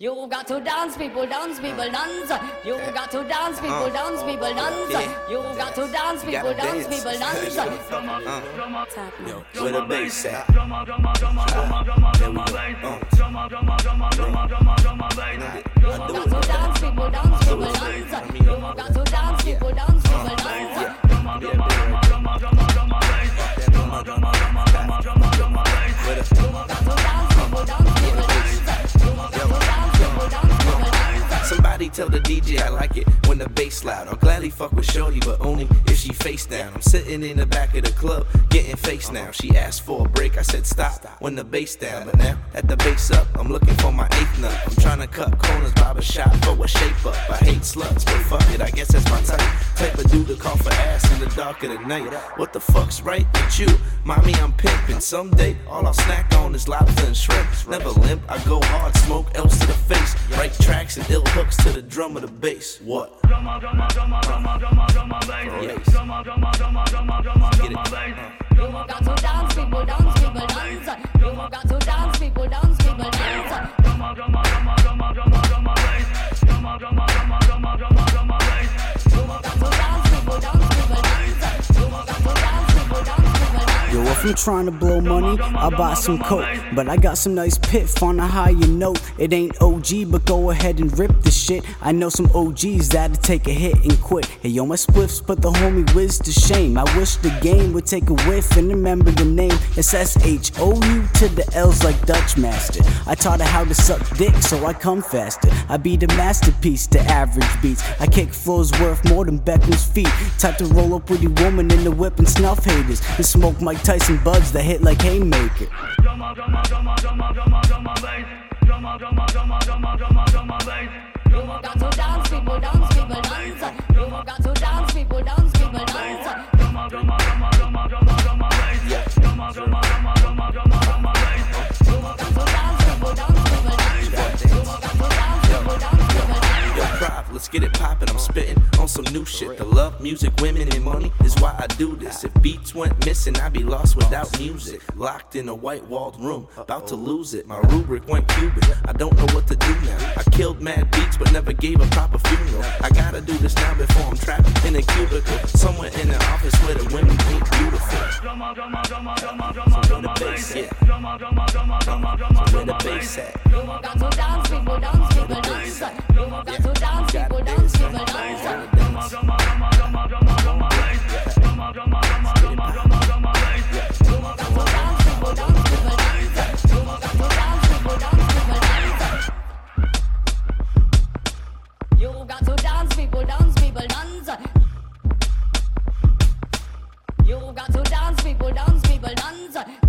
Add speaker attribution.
Speaker 1: You got to dance, people, dance, people, dance. You got to dance, people, dance, people, dance. You got to dance, people, dance, people, dance.
Speaker 2: Yo, where the bass at?
Speaker 1: You
Speaker 2: tell the DJ I like it when the bass loud. I'll gladly fuck with Shorty, but only if she face down. I'm sitting in the back of the club, getting face now. She asked for a break, I said stop when the bass down. But now at the bass up, I'm looking for my eighth nut. I'm trying to cut corners, bob a shot for a shape up. I hate sluts, but fuck it, I guess that's my type. Type of dude to call for ass in the dark of the night. What the fuck's right with you? Mommy, I'm pimping. Someday, all I'll snack on is lobster and shrimp. Never limp, I go hard, smoke else to the face. Right tracks and ill hooks to the drum of the bass. What?
Speaker 3: Yo, if I'm trying to blow money, I buy some coke. But I got some nice piff on a higher note. It ain't OG, but go ahead and rip the shit. I know some OGs that'll take a hit and quit. Hey, yo, my spliffs put the homie Wiz to shame. I wish the game would take a whiff and remember the name. It's S H O U to the L's like Dutch Master. I taught her how to suck dick, so I come faster. I be the masterpiece to average beats. I kick floors worth more than Beckham's feet. Type to roll up with your woman in the whip and snuff haters. And smoke Mike Tyson buds that hit like Haymaker.
Speaker 1: Got.
Speaker 2: Let's get it poppin'. I'm spittin' on some new shit. The love, music, women, and money is why I do this. If beats went missing, I'd be lost without music. Locked in a white walled room, about to lose it. My rubric went Cuban. I don't know what to do now. I killed mad beats, but never gave a proper funeral. I gotta do this now before I'm trapped in a cubicle. Somewhere in the office where the women.
Speaker 1: Got to dance, people, dance, people, dance. Got to dance, people, dance, people, dance. You got to dance, people, dance, people, dance. You got to dance, people, dance, people, dance.